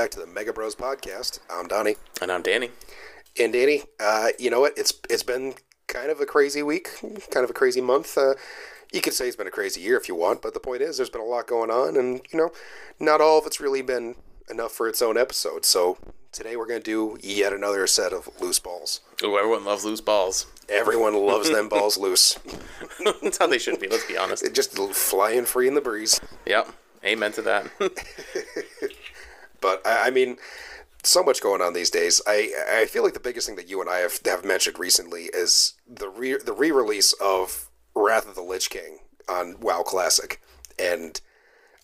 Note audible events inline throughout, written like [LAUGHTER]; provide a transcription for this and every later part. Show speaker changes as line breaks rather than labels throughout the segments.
back to the Mega Bros podcast. I'm Donnie.
And I'm Danny.
And Danny, uh, you know what? It's it's been kind of a crazy week, kind of a crazy month. Uh, you could say it's been a crazy year if you want, but the point is, there's been a lot going on, and you know, not all of it's really been enough for its own episode. So today we're going to do yet another set of loose balls.
Oh, everyone loves loose balls.
Everyone loves them [LAUGHS] balls loose.
That's how they should be. Let's be honest.
It [LAUGHS] just flying free in the breeze.
Yep. Amen to that. [LAUGHS]
but I, I mean, so much going on these days. I I feel like the biggest thing that you and I have have mentioned recently is the re the re release of Wrath of the Lich King on WoW Classic, and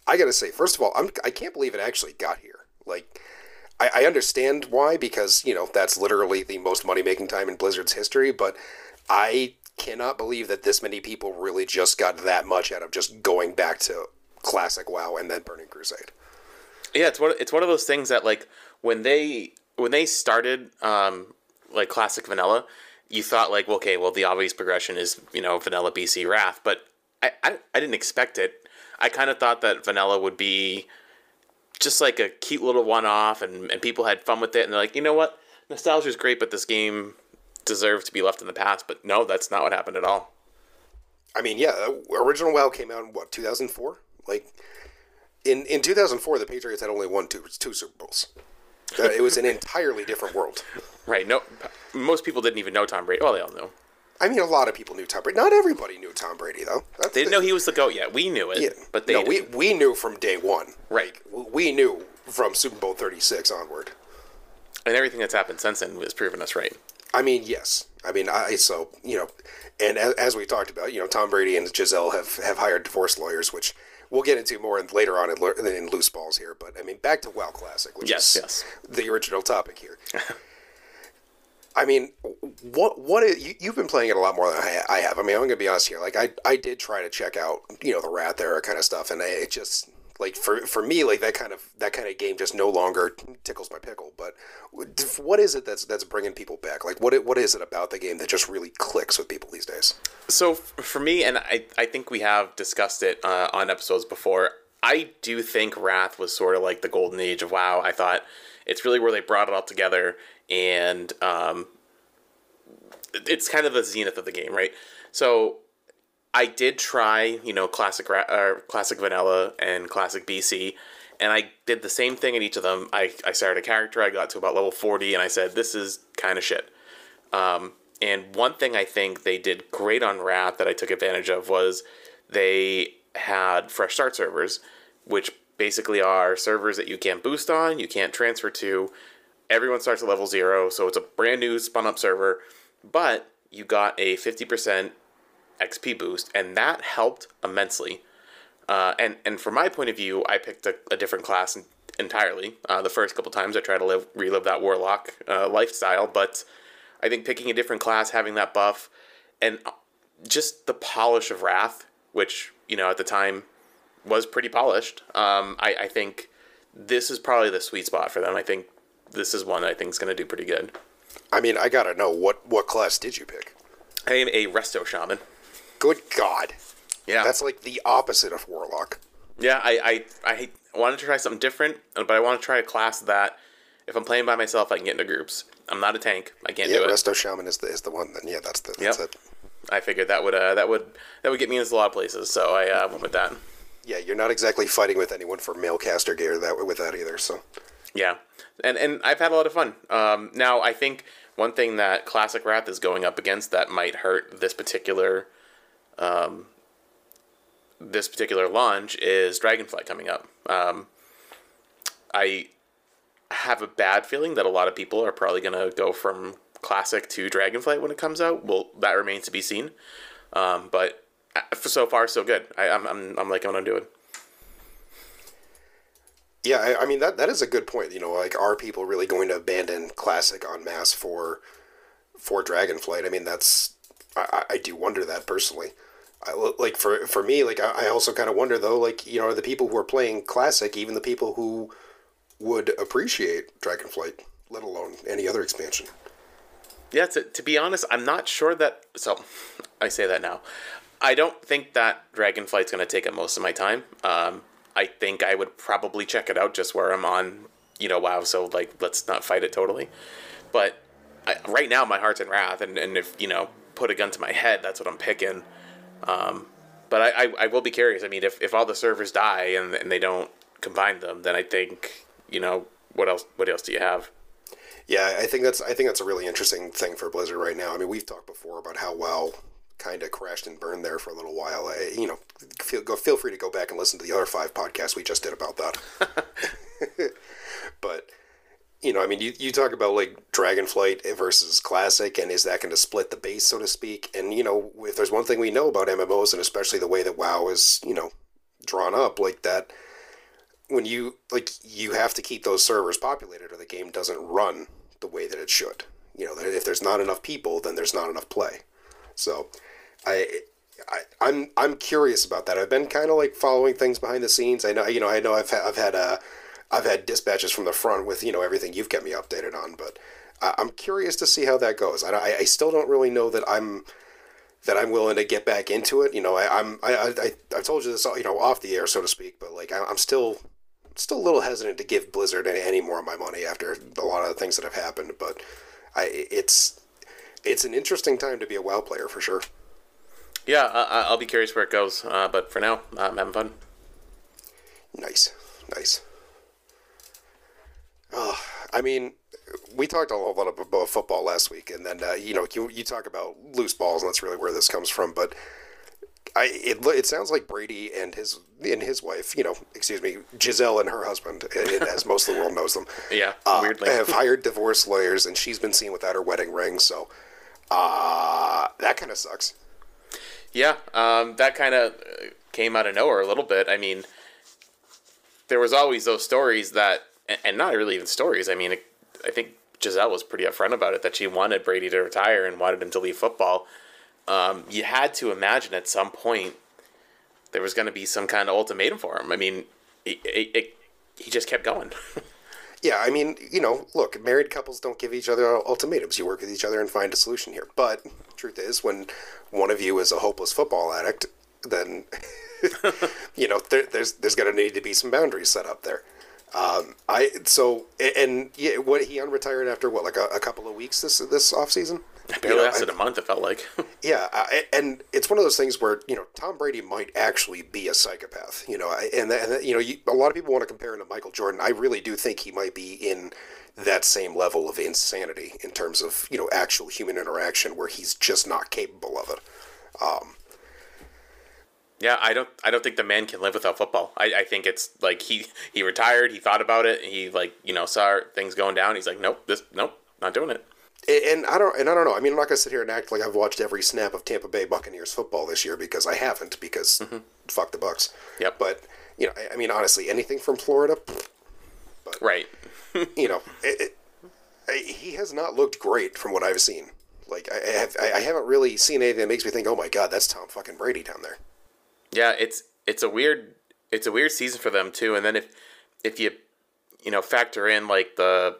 I gotta say, first of all, I'm I can't believe it actually got here. Like, I, I understand why because you know that's literally the most money making time in Blizzard's history, but I cannot believe that this many people really just got that much out of just going back to classic WoW and then Burning Crusade.
Yeah, it's one it's one of those things that like when they when they started um, like classic vanilla, you thought like, okay, well the obvious progression is you know vanilla BC Wrath, but I I, I didn't expect it. I kind of thought that vanilla would be just like a cute little one off, and and people had fun with it, and they're like, you know what, nostalgia is great, but this game deserves to be left in the past. But no, that's not what happened at all.
I mean, yeah, original WoW came out in what 2004. Like in in 2004, the Patriots had only won two two Super Bowls. Uh, it was an [LAUGHS] entirely different world.
Right. No, most people didn't even know Tom Brady. Well, they all knew.
I mean, a lot of people knew Tom Brady. Not everybody knew Tom Brady, though.
That's they didn't the, know he was the goat yet. We knew it, yeah, but they no,
we we knew from day one.
Right.
Like, we knew from Super Bowl 36 onward.
And everything that's happened since then has proven us right.
I mean, yes. I mean, I so you know, and as, as we talked about, you know, Tom Brady and Gisele have have hired divorce lawyers, which we'll get into more in, later on in, in, loose balls here. But I mean, back to WoW Classic, which
yes,
is
yes.
the original topic here. [LAUGHS] I mean, what what is, you, you've been playing it a lot more than I, I have. I mean, I'm gonna be honest here. Like, I I did try to check out you know the Wrath era kind of stuff, and it just like for for me like that kind of that kind of game just no longer tickles my pickle. But what is it that's that's bringing people back? Like what what is it about the game that just really clicks with people these days?
So for me and i i think we have discussed it uh, on episodes before i do think wrath was sort of like the golden age of wow i thought it's really where they brought it all together and um it's kind of the zenith of the game right? So I did try, you know, classic uh, classic vanilla and classic BC, and I did the same thing in each of them. I, I started a character, I got to about level 40, and I said, this is kind of shit. Um, and one thing I think they did great on Wrath that I took advantage of was they had fresh start servers, which basically are servers that you can't boost on, you can't transfer to. Everyone starts at level zero, so it's a brand new spun up server, but you got a 50% XP boost, and that helped immensely. Uh, and and from my point of view, I picked a, a different class entirely. Uh, the first couple times I tried to live relive that warlock uh, lifestyle, but I think picking a different class, having that buff, and just the polish of Wrath, which you know at the time was pretty polished. Um, I, I think this is probably the sweet spot for them. I think this is one that I think is going to do pretty good.
I mean, I gotta know what what class did you pick?
I am a resto shaman.
Good God.
Yeah.
That's like the opposite of Warlock.
Yeah, I, I, I wanted to try something different, but I want to try a class that if I'm playing by myself, I can get into groups. I'm not a tank. I can't
yeah,
do it.
Yeah, Resto Shaman is the, is the one. Then yeah, that's the that's yep. it.
I figured that would uh, that would that would get me into a lot of places, so I uh, went with that.
Yeah, you're not exactly fighting with anyone for mail caster gear that with that either. So
yeah, and and I've had a lot of fun. Um, now I think one thing that Classic Wrath is going up against that might hurt this particular um, this particular launch is Dragonflight coming up. Um, I have a bad feeling that a lot of people are probably going to go from classic to Dragonflight when it comes out. Well, that remains to be seen. Um, but uh, so far, so good. I, am I'm, I'm, I'm liking what I'm doing.
Yeah, I, I, mean that that is a good point. You know, like are people really going to abandon classic en masse for for Dragonflight? I mean, that's I, I do wonder that personally. I, like for for me, like I, I also kind of wonder though, like you know, are the people who are playing classic even the people who would appreciate Dragonflight, let alone any other expansion?
Yeah, to, to be honest, I'm not sure that. So, I say that now. I don't think that Dragonflight's going to take up most of my time. Um, I think I would probably check it out just where I'm on you know, wow, so like let's not fight it totally. But I, right now, my heart's in Wrath, and, and if you know, put a gun to my head, that's what I'm picking. Um, but I, I, I will be curious. I mean, if, if all the servers die and, and they don't combine them, then I think you know what else what else do you have?
Yeah, I think that's I think that's a really interesting thing for Blizzard right now. I mean, we've talked before about how well kind of crashed and burned there for a little while. I, you know, feel go feel free to go back and listen to the other five podcasts we just did about that. [LAUGHS] [LAUGHS] but you know, I mean, you, you talk about like Dragonflight versus Classic, and is that going to split the base, so to speak? And you know, if there's one thing we know about MMOs, and especially the way that WoW is, you know, drawn up, like that, when you like, you have to keep those servers populated, or the game doesn't run the way that it should. You know, if there's not enough people, then there's not enough play. So, I, I I'm I'm curious about that. I've been kind of like following things behind the scenes. I know, you know, I know I've I've had a I've had dispatches from the front with you know everything you've kept me updated on, but I'm curious to see how that goes. I, I, still don't really know that I'm that I'm willing to get back into it. You know, I, I'm I, I I told you this you know off the air so to speak, but like I, am still still a little hesitant to give Blizzard any, any more of my money after a lot of the things that have happened. But I it's it's an interesting time to be a WoW player for sure.
Yeah, I, will be curious where it goes. Uh, but for now, I'm having fun.
Nice, nice. Oh, I mean, we talked a whole lot about football last week, and then uh, you know you, you talk about loose balls, and that's really where this comes from. But I it, it sounds like Brady and his and his wife, you know, excuse me, Gisele and her husband, as most of the world knows them, [LAUGHS]
yeah,
uh, weirdly, have hired divorce lawyers, and she's been seen without her wedding ring. So uh, that kind of sucks.
Yeah, um, that kind of came out of nowhere a little bit. I mean, there was always those stories that and not really even stories. I mean, I think Gisele was pretty upfront about it that she wanted Brady to retire and wanted him to leave football. Um, you had to imagine at some point there was going to be some kind of ultimatum for him. I mean, it, it, it, he just kept going. [LAUGHS]
yeah, I mean, you know, look, married couples don't give each other ultimatums. You work with each other and find a solution here. But truth is, when one of you is a hopeless football addict, then [LAUGHS] you know there, there's there's going to need to be some boundaries set up there. Um, I so and yeah, what he unretired after what like a, a couple of weeks this this off season.
barely you know, lasted I, a month. It felt like. [LAUGHS]
yeah, I, and it's one of those things where you know Tom Brady might actually be a psychopath. You know, and and you know you, a lot of people want to compare him to Michael Jordan. I really do think he might be in that same level of insanity in terms of you know actual human interaction where he's just not capable of it. Um,
yeah, I don't. I don't think the man can live without football. I, I think it's like he he retired. He thought about it. He like you know saw things going down. He's like, nope, this nope, not doing it.
And I don't and I don't know. I mean, I'm not gonna sit here and act like I've watched every snap of Tampa Bay Buccaneers football this year because I haven't. Because mm-hmm. fuck the Bucks.
Yep.
But you know, I, I mean, honestly, anything from Florida.
But, right. [LAUGHS]
you know, it, it, he has not looked great from what I've seen. Like I have, I haven't really seen anything that makes me think, oh my god, that's Tom fucking Brady down there.
Yeah, it's it's a weird it's a weird season for them too. And then if if you you know factor in like the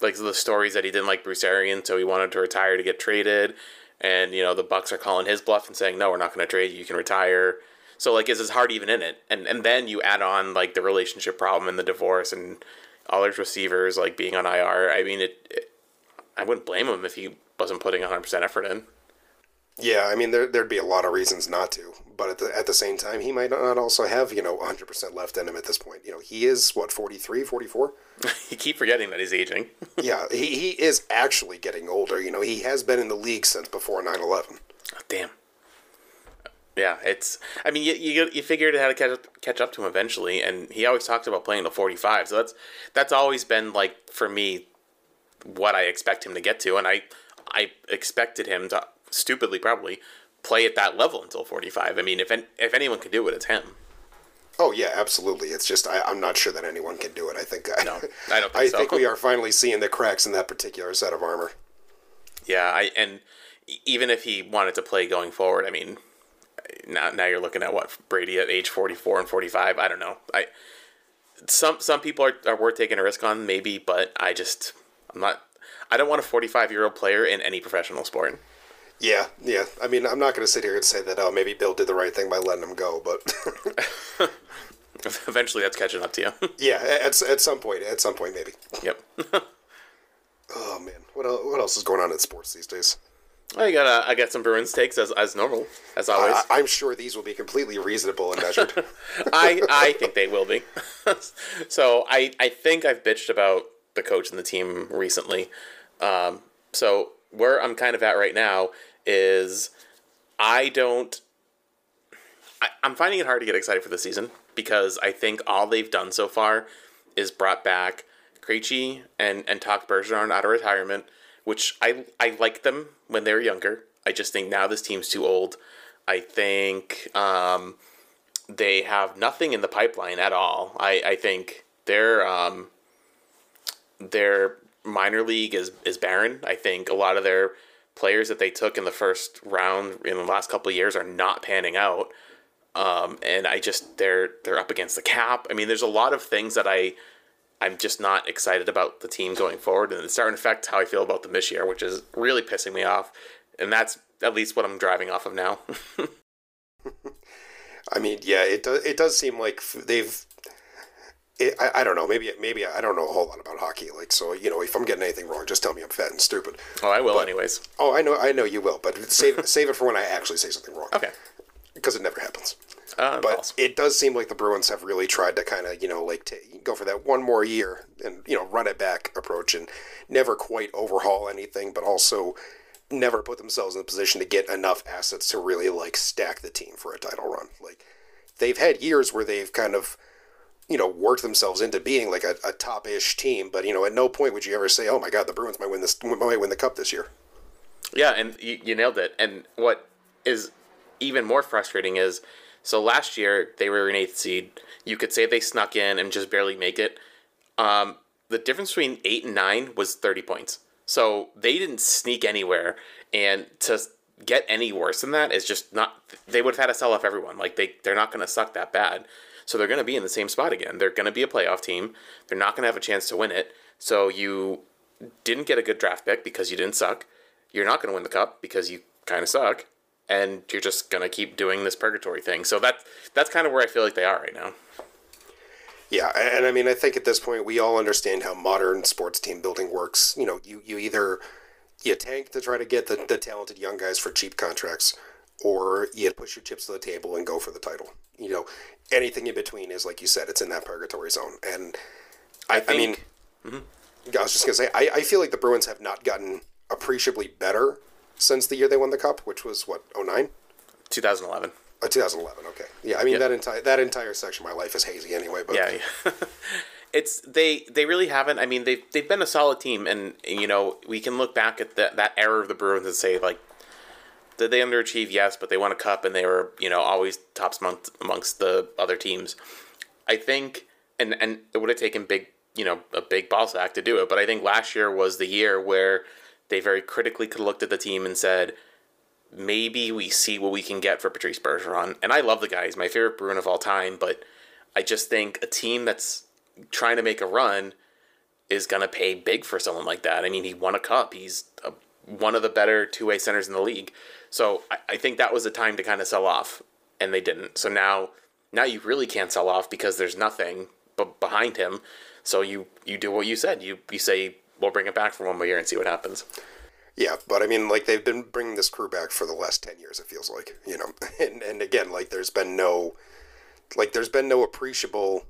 like the stories that he didn't like Bruce Arians, so he wanted to retire to get traded, and you know the Bucks are calling his bluff and saying no, we're not going to trade you. You can retire. So like, is his heart even in it? And and then you add on like the relationship problem and the divorce and all his receivers like being on IR. I mean, it, it I wouldn't blame him if he wasn't putting 100% effort in.
Yeah, I mean, there, there'd be a lot of reasons not to, but at the, at the same time, he might not also have, you know, 100% left in him at this point. You know, he is, what, 43, 44? [LAUGHS]
you keep forgetting that he's aging. [LAUGHS]
yeah, he, he is actually getting older. You know, he has been in the league since before 9 11.
Oh, damn. Yeah, it's. I mean, you you, you figured out how to catch up, catch up to him eventually, and he always talks about playing to forty five. So that's that's always been like for me, what I expect him to get to, and I I expected him to stupidly probably play at that level until 45. I mean, if if anyone can do it, it's him.
Oh yeah, absolutely. It's just I, am not sure that anyone can do it. I think I,
no, I [LAUGHS] don't. Think
I
so.
think we are finally seeing the cracks in that particular set of armor.
Yeah, I and even if he wanted to play going forward, I mean, now now you're looking at what Brady at age 44 and 45. I don't know. I some some people are, are worth taking a risk on, maybe, but I just I'm not. I don't want a 45 year old player in any professional sport.
Yeah, yeah. I mean, I'm not going to sit here and say that oh maybe Bill did the right thing by letting him go, but [LAUGHS]
Eventually, that's catching up to you. [LAUGHS]
yeah, at, at some point, at some point, maybe.
yep. [LAUGHS]
oh man, what else, what else is going on in sports these days?
I got uh, I got some Bruins takes as, as normal as always. Uh,
I'm sure these will be completely reasonable and measured.
I I think they will be. so I I think I've bitched about the coach and the team recently. Um, so where I'm kind of at right now is I don't. I, I'm finding it hard to get excited for the season because I think all they've done so far is brought back Krejci and and Talk Bergeron out of retirement, which I I like them when they were younger. I just think now this team's too old. I think um, they have nothing in the pipeline at all. I, I think their um, their minor league is is barren. I think a lot of their players that they took in the first round in the last couple of years are not panning out. Um, and I just they're they're up against the cap. I mean, there's a lot of things that I I'm just not excited about the team going forward, and it's starting to affect how I feel about them this year, which is really pissing me off. And that's at least what I'm driving off of now. [LAUGHS]
I mean, yeah, it does. It does seem like they've. It, I, I don't know. Maybe maybe I don't know a whole lot about hockey. Like so, you know, if I'm getting anything wrong, just tell me I'm fat and stupid.
Oh, I will, but, anyways.
Oh, I know, I know you will. But save save it for when I actually say something wrong.
Okay.
Because it never happens.
Uh,
but awesome. it does seem like the Bruins have really tried to kind of, you know, like go for that one more year and, you know, run it back approach and never quite overhaul anything, but also never put themselves in a position to get enough assets to really like stack the team for a title run. Like they've had years where they've kind of, you know, worked themselves into being like a, a top-ish team, but you know, at no point would you ever say, "Oh my God, the Bruins might win this, might win the cup this year."
Yeah, and you, you nailed it. And what is even more frustrating is so last year they were an eighth seed. You could say they snuck in and just barely make it. Um, the difference between eight and nine was thirty points. So they didn't sneak anywhere, and to get any worse than that is just not. They would have had to sell off everyone. Like they they're not going to suck that bad. So they're going to be in the same spot again. They're going to be a playoff team. They're not going to have a chance to win it. So you didn't get a good draft pick because you didn't suck. You're not going to win the cup because you kind of suck and you're just gonna keep doing this purgatory thing. So that that's kind of where I feel like they are right now.
Yeah, and I mean, I think at this point we all understand how modern sports team building works. You know, you, you either you tank to try to get the, the talented young guys for cheap contracts, or you push your chips to the table and go for the title. You know, anything in between is like you said, it's in that purgatory zone. And I, I, I mean, mm-hmm. I was just gonna say, I, I feel like the Bruins have not gotten appreciably better since the year they won the cup, which was what 09?
2011.
Uh, 2011. Okay. Yeah, I mean yep. that entire that entire section of my life is hazy anyway. But
yeah, yeah. [LAUGHS] it's they they really haven't. I mean they've they've been a solid team, and you know we can look back at that that era of the Bruins and say like. Did they underachieve? Yes, but they won a cup and they were, you know, always tops amongst, amongst the other teams. I think, and and it would have taken big, you know, a big ball sack to do it. But I think last year was the year where they very critically could looked at the team and said, maybe we see what we can get for Patrice Bergeron. And I love the guy; he's my favorite Bruin of all time. But I just think a team that's trying to make a run is going to pay big for someone like that. I mean, he won a cup. He's a, one of the better two way centers in the league. So I, I think that was the time to kind of sell off, and they didn't. So now, now you really can't sell off because there's nothing b- behind him. So you you do what you said. You you say we'll bring it back for one more year and see what happens.
Yeah, but I mean, like they've been bringing this crew back for the last ten years. It feels like you know, [LAUGHS] and and again, like there's been no, like there's been no appreciable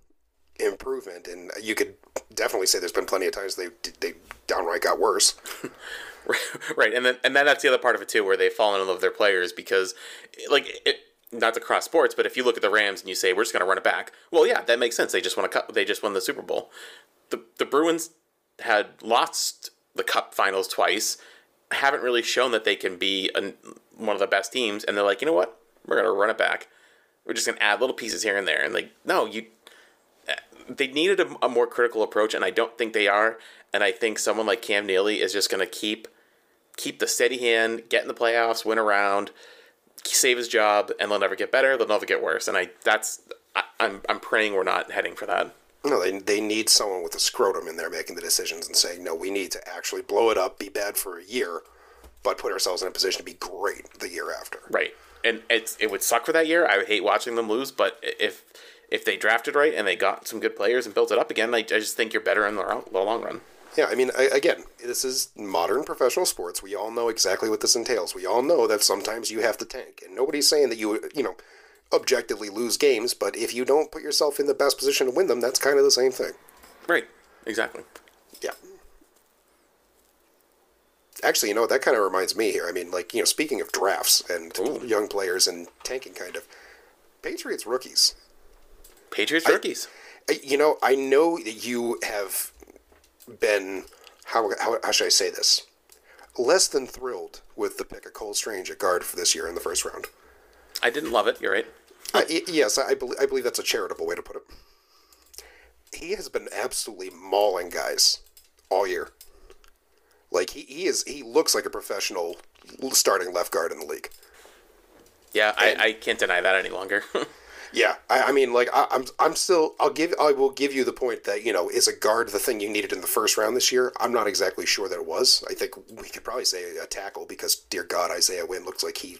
improvement, and you could definitely say there's been plenty of times they they downright got worse. [LAUGHS] [LAUGHS]
right, and then and then that's the other part of it too, where they've fallen in love with their players because, like it, not to cross sports, but if you look at the Rams and you say we're just going to run it back, well, yeah, that makes sense. They just won a cup. They just won the Super Bowl. The the Bruins had lost the Cup Finals twice, haven't really shown that they can be a, one of the best teams, and they're like, you know what, we're gonna run it back. We're just gonna add little pieces here and there, and like, no, you. Eh, they needed a, a more critical approach, and I don't think they are. And I think someone like Cam Neely is just gonna keep keep the steady hand, get in the playoffs, win around, save his job, and they'll never get better. They'll never get worse. And I that's I, I'm I'm praying we're not heading for that.
No, they, they need someone with a scrotum in there making the decisions and saying, no, we need to actually blow it up, be bad for a year, but put ourselves in a position to be great the year after.
Right. And it's it would suck for that year. I would hate watching them lose, but if if they drafted right and they got some good players and built it up again, I, I just think you're better in the, the long run.
Yeah, I mean, I, again, this is modern professional sports. We all know exactly what this entails. We all know that sometimes you have to tank, and nobody's saying that you, you know, objectively lose games. But if you don't put yourself in the best position to win them, that's kind of the same thing.
Right. Exactly.
Yeah. Actually, you know, that kind of reminds me here. I mean, like, you know, speaking of drafts and
Ooh.
young players and tanking, kind of, Patriots rookies.
Patriots rookies.
I- You know, I know that you have been how how, how should I say this? Less than thrilled with the pick of Cole Strange at guard for this year in the first round.
I didn't love it. You're right.
Uh, y- yes, I, believe I believe that's a charitable way to put it. He has been absolutely mauling guys all year. Like he, he is he looks like a professional starting left guard in the league.
Yeah, I, I can't deny that any longer. [LAUGHS]
Yeah, I, I mean, like I, I'm, I'm still. I'll give. I will give you the point that you know is a guard the thing you needed in the first round this year. I'm not exactly sure that it was. I think we could probably say a tackle because, dear God, Isaiah Wynn looks like he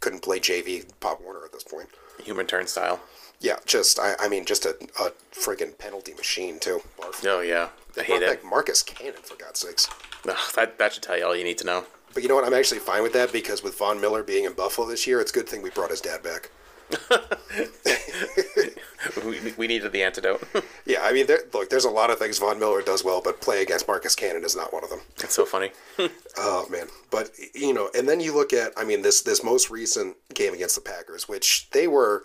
couldn't play JV Pop Warner at this point.
Human turnstile.
Yeah, just I, I mean, just a, a friggin' penalty machine too. Barf.
Oh yeah, I hate it.
back Marcus Cannon for God's sakes.
Ugh, that that should tell you all you need to know.
But you know what? I'm actually fine with that because with Von Miller being in Buffalo this year, it's a good thing we brought his dad back. [LAUGHS]
We, we needed the antidote. [LAUGHS]
Yeah, I mean, there, look, there's a lot of things Von Miller does well, but play against Marcus Cannon is not one of them.
it's so funny. [LAUGHS]
Oh man, but you know, and then you look at, I mean, this this most recent game against the Packers, which they were,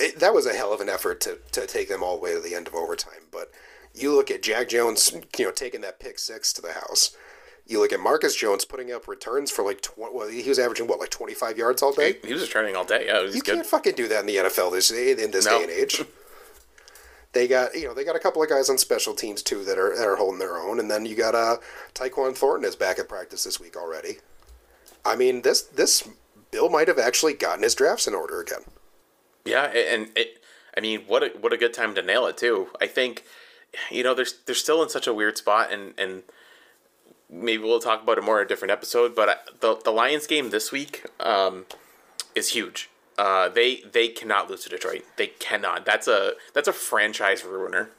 it, that was a hell of an effort to to take them all the way to the end of overtime. But you look at Jack Jones, you know, taking that pick six to the house. You look at Marcus Jones putting up returns for like twenty. Well, he was averaging what, like twenty five yards all day.
He was returning all day. Yeah,
You
good.
can't fucking do that in the NFL this in this
No.
day and age. [LAUGHS] They got you know they got a couple of guys on special teams too that are that are holding their own, and then you got uh Tyquan Thornton is back at practice this week already. I mean this this Bill might have actually gotten his drafts in order again.
Yeah, and it. I mean, what a what a good time to nail it too. I think, you know, there's they're still in such a weird spot, and and maybe we'll talk about it more in a different episode. But I, the the Lions game this week um, is huge. Uh, they they cannot lose to Detroit. They cannot. That's a that's a franchise ruiner.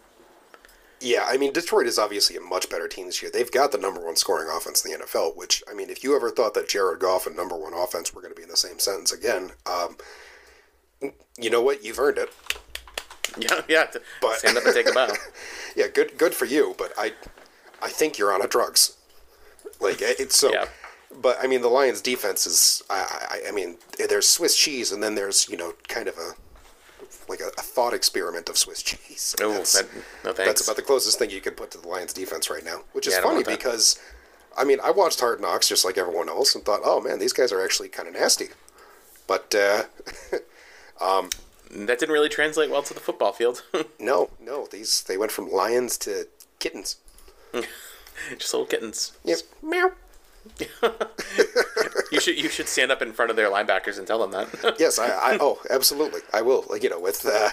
Yeah, I mean Detroit is obviously a much better team this year. They've got the number one scoring offense in the NFL. Which I mean, if you ever thought that Jared Goff and number one offense were going to be in the same sentence again, um, you know what? You've earned it. [LAUGHS]
Yeah, yeah.
But-
stand up and take a bow. [LAUGHS]
Yeah, good good for you, but I I think you're on a drugs. Like it's so
Yeah.
but I mean the Lions defense is I, I I mean there's Swiss cheese and then there's, you know, kind of a like a, a thought experiment of Swiss cheese.
Oh,
That's-
that, no thanks.
that's about the closest thing you could put to the Lions defense right now, which is
Yeah,
funny
that.
because I mean, I watched Hard Knocks just like everyone else and thought, "Oh man, these guys are actually kind of nasty." But uh [LAUGHS]
that didn't really translate well to the football field. [LAUGHS]
no, no, these they went from lions to kittens. [LAUGHS] [LAUGHS]
Just little kittens.
Yep. Meow. [LAUGHS]
You should you should stand up in front of their linebackers and tell them that. [LAUGHS]
Yes, I, I oh, absolutely, I will. Like you know, with uh,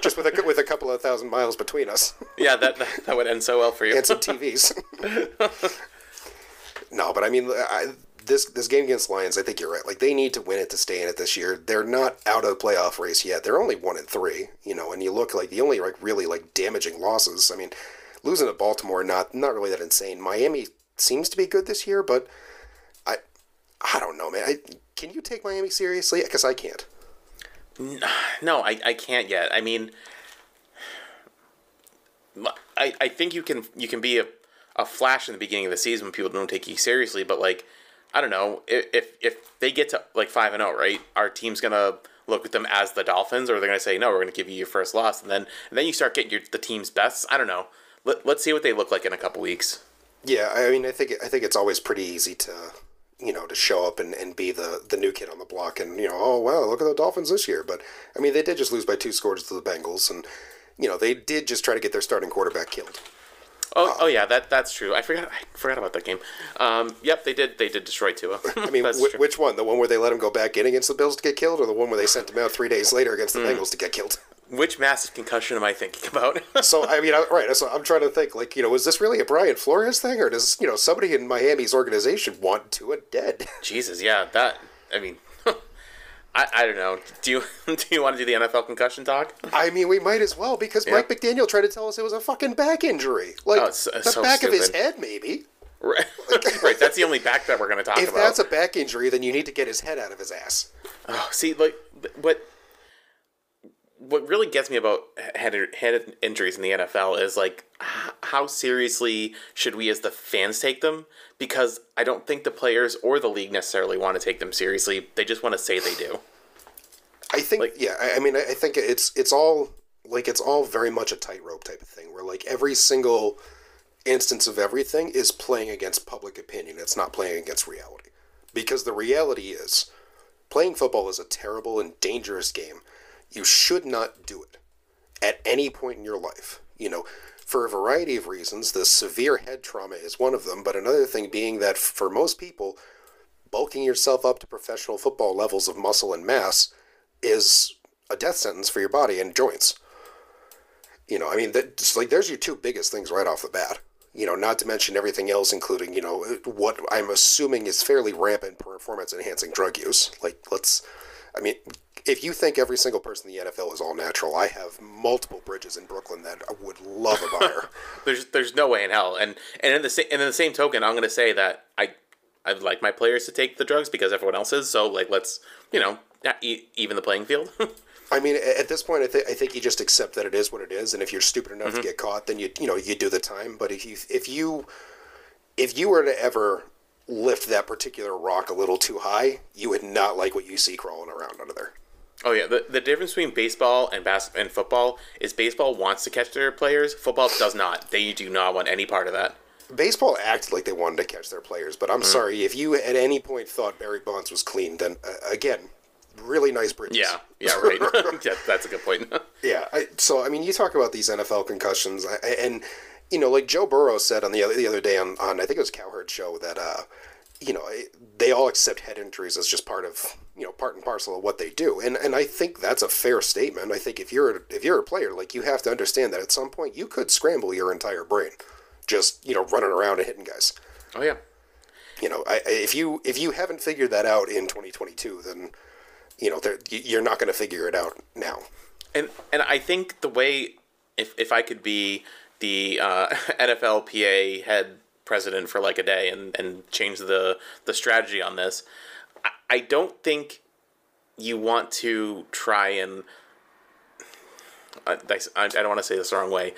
just with a with a couple of thousand miles between us
yeah, that, that that would end so well for you.
and some TVs. no, but I mean, I, this this game against Lions, I think you're right. Like they need to win it to stay in it this year. They're not out of the playoff race yet. They're only one and three. You know, and you look like the only like really like damaging losses. I mean, losing to Baltimore, not not really that insane. Miami seems to be good this year, but I I don't know, man. I, can you take Miami seriously? Because I can't. [SIGHS]
No, I, I can't yet. I mean, I, I think you can you can be a, a flash in the beginning of the season when people don't take you seriously, but like I don't know if if, they get to like five and zero, right? Our team's gonna look at them as the Dolphins, or they're gonna say no, we're gonna give you your first loss, and then and then you start getting your the team's best. I don't know. Let, let's see what they look like in a couple weeks.
Yeah, I mean, I think I think it's always pretty easy to, you know, to show up and, and be the the new kid on the block, and you know, oh wow, look at the Dolphins this year. But I mean, they did just lose by two scores to the Bengals, and you know, they did just try to get their starting quarterback killed.
Oh, oh yeah, that that's true. I forgot I forgot about that game. Um, yep, they did they did destroy Tua. [LAUGHS]
I [LAUGHS] mean,
true.
which one? The one where they let him go back in against the Bills to get killed, or the one where they sent him out three days later against the Bengals to get killed? [LAUGHS]
Which massive concussion am I thinking about? [LAUGHS]
So I mean, I, right? So I'm trying to think, like, you know, was this really a Brian Flores thing, or does you know somebody in Miami's organization want Tua dead? [LAUGHS]
Jesus, yeah, that. I mean, [LAUGHS] I, I don't know. Do you do you want to do the NFL concussion talk?
I mean, we might as well because
Yeah.
Mike McDaniel tried to tell us it was a fucking back injury, like
Oh, so-
the
so
back of his head, maybe.
Right, right. That's the only back that we're going to talk
If
about.
If that's a back injury, then you need to get his head out of his ass.
Oh, see, like what what really gets me about head head injuries in the NFL is like h- how seriously should we as the fans take them? Because I don't think the players or the league necessarily want to take them seriously. They just want to say they do.
I think,
Like-
yeah, I, I mean, I I think it's it's all like it's all very much a tightrope type of thing, where like every single instance of everything is playing against public opinion. It's not playing against reality, because the reality is, playing football is a terrible and dangerous game. You should not do it at any point in your life. You know, for a variety of reasons, the severe head trauma is one of them, but another thing being that for most people, bulking yourself up to professional football levels of muscle and mass is a death sentence for your body and joints. You know, I mean, that just like there's your two biggest things right off the bat. You know, not to mention everything else, including you know what I'm assuming is fairly rampant performance enhancing drug use. Like, let's, I mean, if you think every single person in the NFL is all natural, I have multiple bridges in Brooklyn that I would love a buyer. [LAUGHS]
There's there's no way in hell. And and in the same and in the same token, I'm going to say that I I'd like my players to take the drugs because everyone else is. So like let's you know e- even the playing field. [LAUGHS]
I mean, at this point, I, th- I think you just accept that it is what it is, and if you're stupid enough to mm-hmm. get caught, then you you know you do the time. But if you if you if you were to ever lift that particular rock a little too high, you would not like what you see crawling around under there.
Oh yeah, the, the difference between baseball and bas- and football is baseball wants to catch their players. Football does not. They do not want any part of that.
Baseball acted like they wanted to catch their players, but I'm sorry if you at any point thought Barry Bonds was clean, then uh, again, really nice bridges.
Yeah, yeah, [LAUGHS] right. [LAUGHS] yeah, that's a good point. [LAUGHS]
Yeah. I, so I mean, you talk about these NFL concussions, and you know, like Joe Burrow said on the other the other day on, on I think it was Cowherd show that uh, you know, they all accept head injuries as just part of you know part and parcel of what they do, and and I think that's a fair statement. I think if you're a, if you're a player, like you have to understand that at some point you could scramble your entire brain, just you know running around and hitting guys.
oh yeah,
You know, I, if you if you haven't figured that out in 2022, then you know you- you're not going to figure it out now.
and and I think the way if if I could be the uh, [LAUGHS] NFLPA head president for like a day and and change the the strategy on this, I, I don't think you want to try and I, I I don't want to say this the wrong way.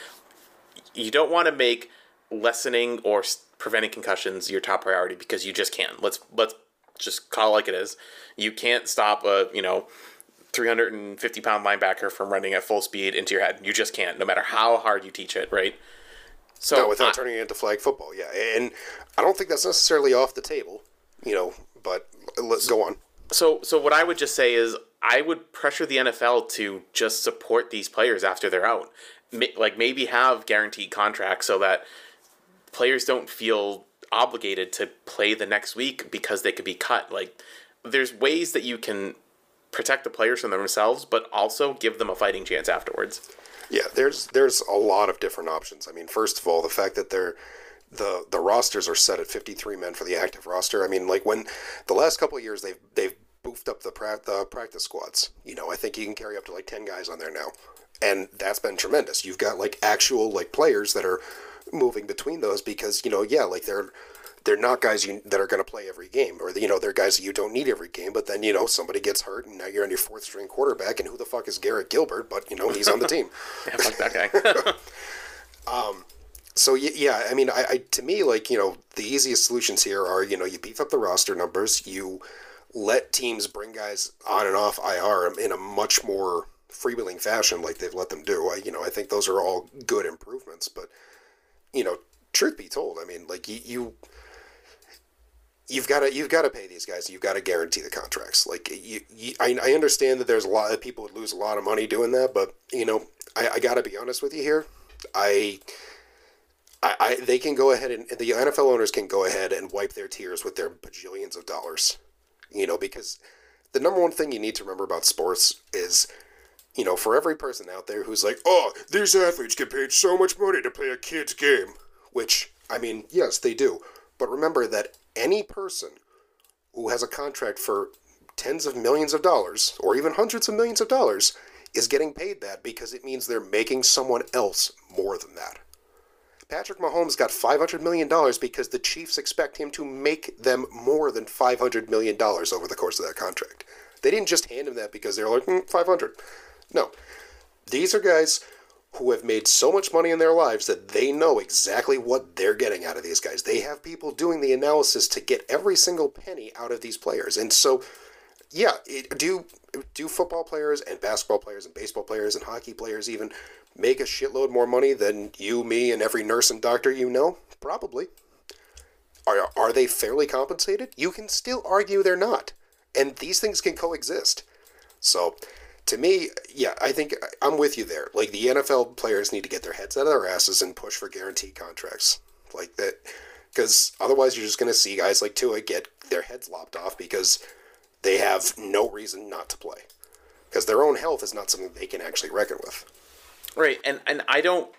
You don't want to make lessening or preventing concussions your top priority because you just can't. Let's let's just call it like it is. You can't stop a you know 350 pound linebacker from running at full speed into your head. You just can't, no matter how hard you teach it, right? So
No, without
I-
turning it into flag football, yeah. And I don't think that's necessarily off the table, you know, but let's go on.
So, so what I would just say is, I would pressure the NFL to just support these players after they're out. Like maybe have guaranteed contracts so that players don't feel obligated to play the next week because they could be cut. Like, there's ways that you can protect the players from themselves, but also give them a fighting chance afterwards.
Yeah, there's there's a lot of different options. I mean, first of all, the fact that they're the the rosters are set at 53 men for the active roster. I mean, like when the last couple of years they've they've boofed up the pra- the practice squads. You know, I think you can carry up to like 10 guys on there now. And that's been tremendous. You've got like actual like players that are moving between those because, you know, yeah, like they're they're not guys you, that are going to play every game, or you know they're guys that you don't need every game. But then you know somebody gets hurt, and now you're on your fourth string quarterback, and who the fuck is Garrett Gilbert? But you know he's on the team. [LAUGHS]
Yeah, fuck that guy. [LAUGHS] [LAUGHS]
Um, so yeah, I mean, I, I to me like you know the easiest solutions here are you know you beef up the roster numbers, you let teams bring guys on and off IR in a much more freewheeling fashion like they've let them do. I, you know, I think those are all good improvements, but you know, truth be told, I mean, like you. you You've got to you've got to pay these guys. You've got to guarantee the contracts. Like you, you I, I understand that there's a lot of people would lose a lot of money doing that, but you know, I, I got to be honest with you here. I I, I they can go ahead and the NFL owners can go ahead and wipe their tears with their bajillions of dollars. You know, because the number one thing you need to remember about sports is, you know, for every person out there who's like, oh, these athletes get paid so much money to play a kid's game, which, I mean, yes, they do. But remember that any person who has a contract for tens of millions of dollars, or even hundreds of millions of dollars, is getting paid that because it means they're making someone else more than that. Patrick Mahomes got $500 million because the Chiefs expect him to make them more than $500 million over the course of that contract. They didn't just hand him that because they're like, mm, 500. No. These are guys who have made so much money in their lives that they know exactly what they're getting out of these guys. They have people doing the analysis to get every single penny out of these players. And so, yeah, it, do do football players and basketball players and baseball players and hockey players even make a shitload more money than you, me, and every nurse and doctor you know? Probably. Are, are they fairly compensated? You can still argue they're not. And these things can coexist. So, to me, yeah, I think I'm with you there. Like, the NFL players need to get their heads out of their asses and push for guaranteed contracts. Like that. Because otherwise, you're just going to see guys like Tua get their heads lopped off because they have no reason not to play. Because their own health is not something they can actually reckon with.
Right, and and I don't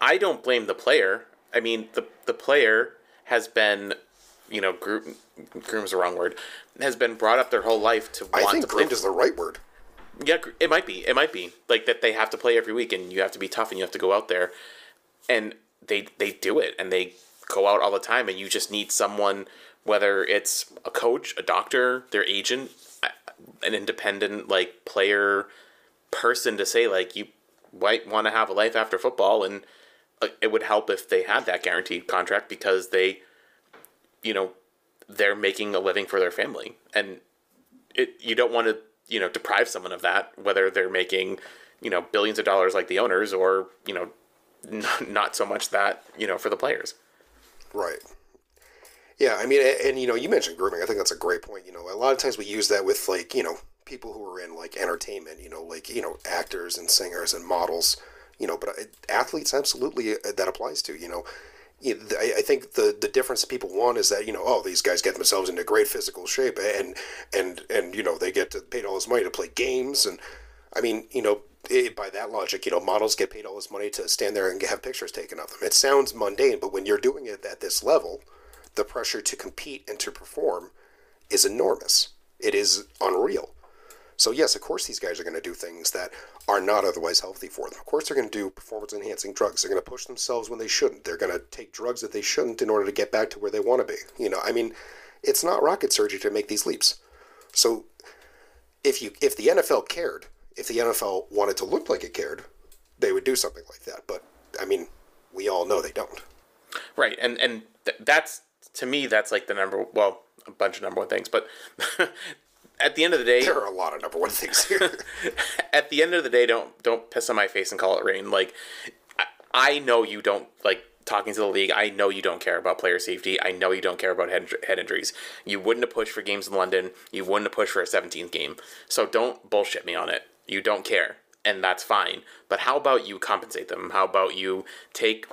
I don't blame the player. I mean, the the player has been, you know, groom groom's the wrong word, has been brought up their whole life to want
I think
to
groomed is the right word.
Yeah, it might be. It might be like that. They have to play every week, and you have to be tough, and you have to go out there, and they they do it, and they go out all the time, and you just need someone, whether it's a coach, a doctor, their agent, an independent like player person to say like you might want to have a life after football, and it would help if they had that guaranteed contract because they, you know, they're making a living for their family, and it you don't want to you know deprive someone of that whether they're making you know billions of dollars like the owners or you know not, not so much that you know for the players
Right. Yeah, I mean, and, and, you know, you mentioned grooming. I think that's a great point. You know, a lot of times we use that with like you know people who are in like entertainment. You know, like you know actors and singers and models. You know, but uh, athletes absolutely uh, that applies to. You know, I, think the the difference people want is that you know oh these guys get themselves into great physical shape and and and you know they get paid all this money to play games and I mean you know it, by that logic you know models get paid all this money to stand there and have pictures taken of them. It sounds mundane but when you're doing it at this level the pressure to compete and to perform is enormous. It is unreal so yes, of course these guys are going to do things that are not otherwise healthy for them. Of course they're going to do performance enhancing drugs. They're going to push themselves when they shouldn't. They're going to take drugs that they shouldn't in order to get back to where they want to be. You know, I mean, it's not rocket surgery to make these leaps. So if you if the NFL cared, if the NFL wanted to look like it cared, they would do something like that. But I mean, we all know they don't.
right and and th- that's to me that's like the number well a bunch of number one things but [LAUGHS] at the end of the day
There are a lot of number one things here. [LAUGHS]
at the end of the day, don't don't piss on my face and call it rain. Like, I, I know you don't like talking to the league. I know you don't care about player safety. I know you don't care about head head injuries. You wouldn't have pushed for games in London. You wouldn't have pushed for a 17th game. So don't bullshit me on it. You don't care, and that's fine. But how about you compensate them? How about you take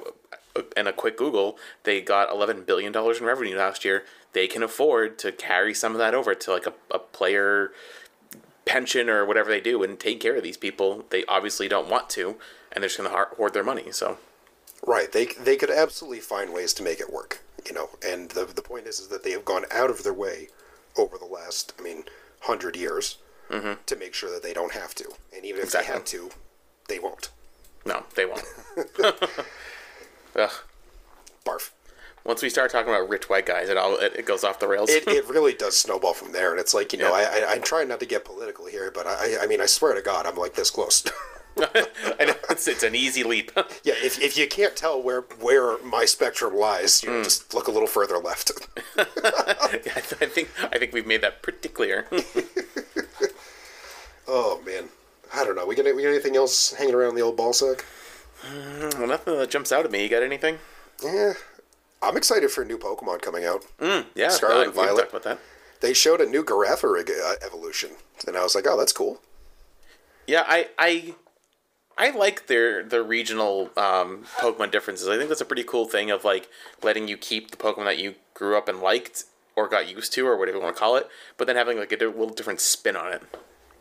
and a quick Google, they got eleven billion dollars in revenue last year. They can afford to carry some of that over to like a, a player pension or whatever they do and take care of these people. They obviously don't want to, and they're just going to hoard their money. So
Right. They they could absolutely find ways to make it work, you know. And the the point is is that they have gone out of their way over the last, I mean, hundred years mm-hmm. to make sure that they don't have to. And even if
Exactly.
they have to, they won't.
no, they won't. [LAUGHS] [LAUGHS] Ugh.
Barf.
Once we start talking about rich white guys, it all it, it goes off the rails.
It, it [LAUGHS] really does snowball from there, and it's like you know
Yeah.
I, I I'm trying not to get political here, but I I mean I swear to God I'm like this close. [LAUGHS]
I know it's, it's an easy leap. [LAUGHS]
yeah, if, if you can't tell where where my spectrum lies, you know, just look a little further left.
I think I think we've made that pretty clear.
oh man, I don't know. We got we got anything else hanging around the old ball sack?
Mm, well, nothing that jumps out at me. You got anything?
Yeah, I'm excited for a new Pokemon coming out.
Yeah,
Scarlet and Violet.
about that.
They showed a new Girafarig uh, evolution, and I was like, oh, that's cool.
Yeah, I I I like their the regional um, Pokemon differences. I think that's a pretty cool thing of like letting you keep the Pokemon that you grew up and liked or got used to or whatever you want to call it, but then having like a little different spin on it.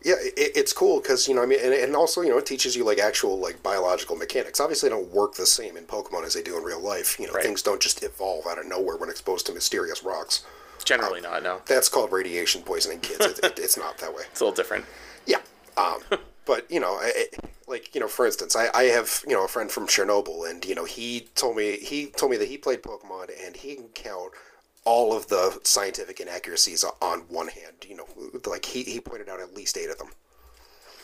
Yeah, it, it's cool because you know I mean, and, and also you know it teaches you like actual like biological mechanics. Obviously, they don't work the same in Pokemon as they do in real life. You know,
Right.
things don't just evolve out of nowhere when exposed to mysterious rocks.
generally not. No,
That's called radiation poisoning kids. It, it, it's not that way. [LAUGHS]
it's a little different.
Yeah. Um, but you know, I, I- like you know, for instance, I, I have you know a friend from Chernobyl, and you know he told me he told me that he played Pokemon and he can count all of the scientific inaccuracies on one hand. You know, like he, he pointed out at least eight of them.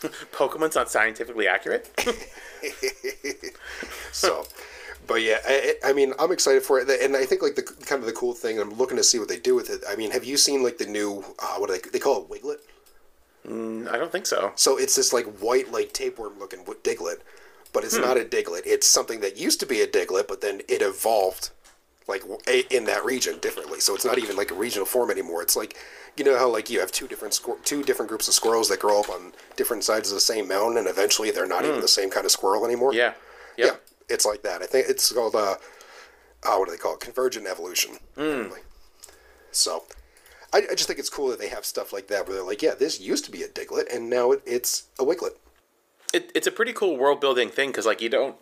[LAUGHS]
Pokemon's not scientifically accurate. [LAUGHS]
So, but yeah, I, I mean, I'm excited for it, and I think like the kind of the cool thing. I'm looking to see what they do with it. I mean, have you seen like the new uh, what do they they call it Wiglett?
I don't think so.
So it's this like white like tapeworm looking Diglett, but it's not a Diglett. It's something that used to be a Diglett, but then it evolved like in that region differently. So it's not even like a regional form anymore. It's like you know how like you have two different squir- two different groups of squirrels that grow up on different sides of the same mountain, and eventually they're not even the same kind of squirrel anymore.
Yeah.
yeah, it's like that. I think it's called uh, uh what do they call it? Convergent evolution. apparently. So. I, I just think it's cool that they have stuff like that where they're like, yeah, this used to be a Diglett and now it, it's a Wiglett.
It, it's a pretty cool world building thing because like you don't.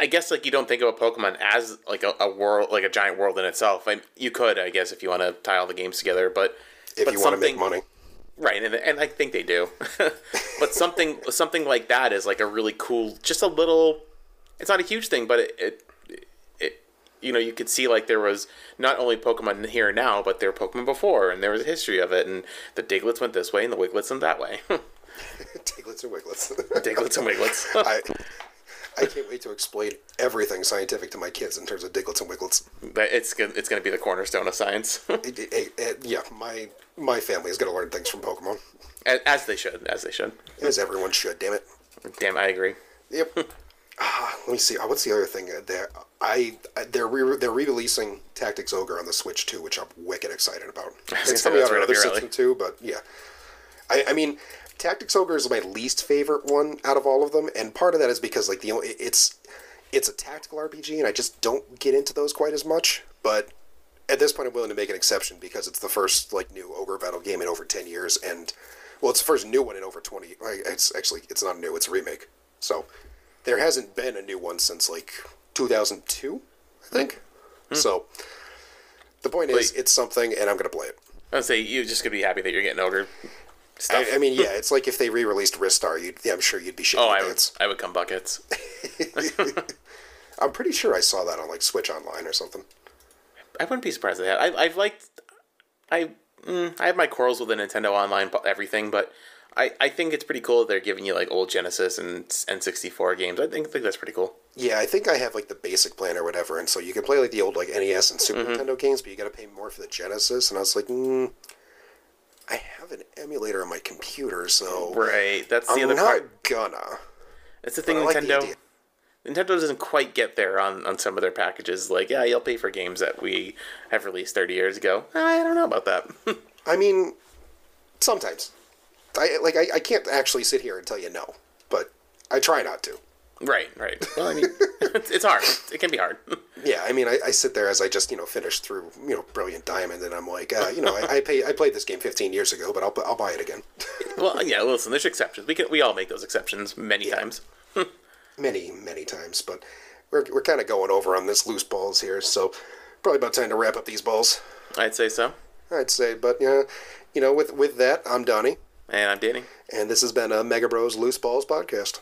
I guess like you don't think of a Pokemon as like a, a world, like a giant world in itself. I, you could, I guess, if you want to tie all the games together, but
If
but
you want to make money.
Right, and, and I think they do. [LAUGHS] but something something like that is like a really cool, just a little. It's not a huge thing, but it, it, it you know you could see like there was not only Pokemon here now, but there were Pokemon before, and there was a history of it, and the Digletts went this way, and the Wigletts went that way. [LAUGHS] [LAUGHS]
Digletts and Wigletts.
Digletts and Wigletts.
I, I can't wait to explain everything scientific to my kids in terms of Digletts and Wigletts.
But it's gonna, it's going to be the cornerstone of science, [LAUGHS]
It- it- it- yeah, my my family is going to learn things from Pokemon,
as, as they should, as they should.
as everyone should. Damn it.
Damn, I agree.
Yep. [LAUGHS] Ah, let me see. Uh, What's the other thing? Uh, There, I I- they're re- they're re-releasing Tactics Ogre on the Switch too, which I'm wicked excited about. [LAUGHS] It's coming out on another system too, but yeah. I, I mean, Tactics Ogre is my least favorite one out of all of them, and part of that is because like the only it's it's a tactical RPG, and I just don't get into those quite as much. But at this point, I'm willing to make an exception because it's the first like new Ogre Battle game in over ten years, and well, it's the first new one in over twenty. It's actually it's not new; it's a remake. So there hasn't been a new one since like 2002, I think. Hmm. So the point is, it's something, and I'm gonna play it.
I would say you're just to be happy that you're getting Ogre stuff.
I, I mean, yeah, it's like if they re-released Ristar, you'd, yeah, I'm sure you'd be shaking
oh, I would,
pants.
I would come buckets. [LAUGHS] [LAUGHS]
I'm pretty sure I saw that on like Switch Online or something.
I wouldn't be surprised at that. I, I've liked, I, mm, I have my quarrels with the Nintendo Online everything, but I, I think it's pretty cool that they're giving you like old Genesis and N64 games. I think, think that's pretty cool.
Yeah, I think I have like the basic plan or whatever, and so you can play like the old like NES and Super
Mm-hmm.
Nintendo games, but you got to pay more for the Genesis. And I was like, mm, I have an emulator on my computer, so
Right, that's the
I'm
other
not
part.
gonna.
That's the thing.
I like the
Nintendo. Nintendo doesn't quite get there on, on some of their packages. Like, yeah, you'll pay for games that we have released 30 years ago. Eh, I don't know about that. [LAUGHS]
I mean, sometimes. I like I, I can't actually sit here and tell you no, but I try not to.
Right, right. [LAUGHS] Well, I mean, it's, it's hard. It can be hard. [LAUGHS]
Yeah, I mean, I, I sit there as I just you know finished through you know Brilliant Diamond, and I'm like, uh, you know, I, I pay I played this game 15 years ago, but I'll I'll buy it again. [LAUGHS]
well, yeah. Listen, there's exceptions. We can we all make those exceptions many times.
many many times, but we're we're kind of going over on this loose balls here, so probably about time to wrap up these balls.
I'd say so.
I'd say, but yeah, you know, with with that, I'm Donnie,
And I'm Danny.
and this has been a Mega Bros Loose Balls podcast.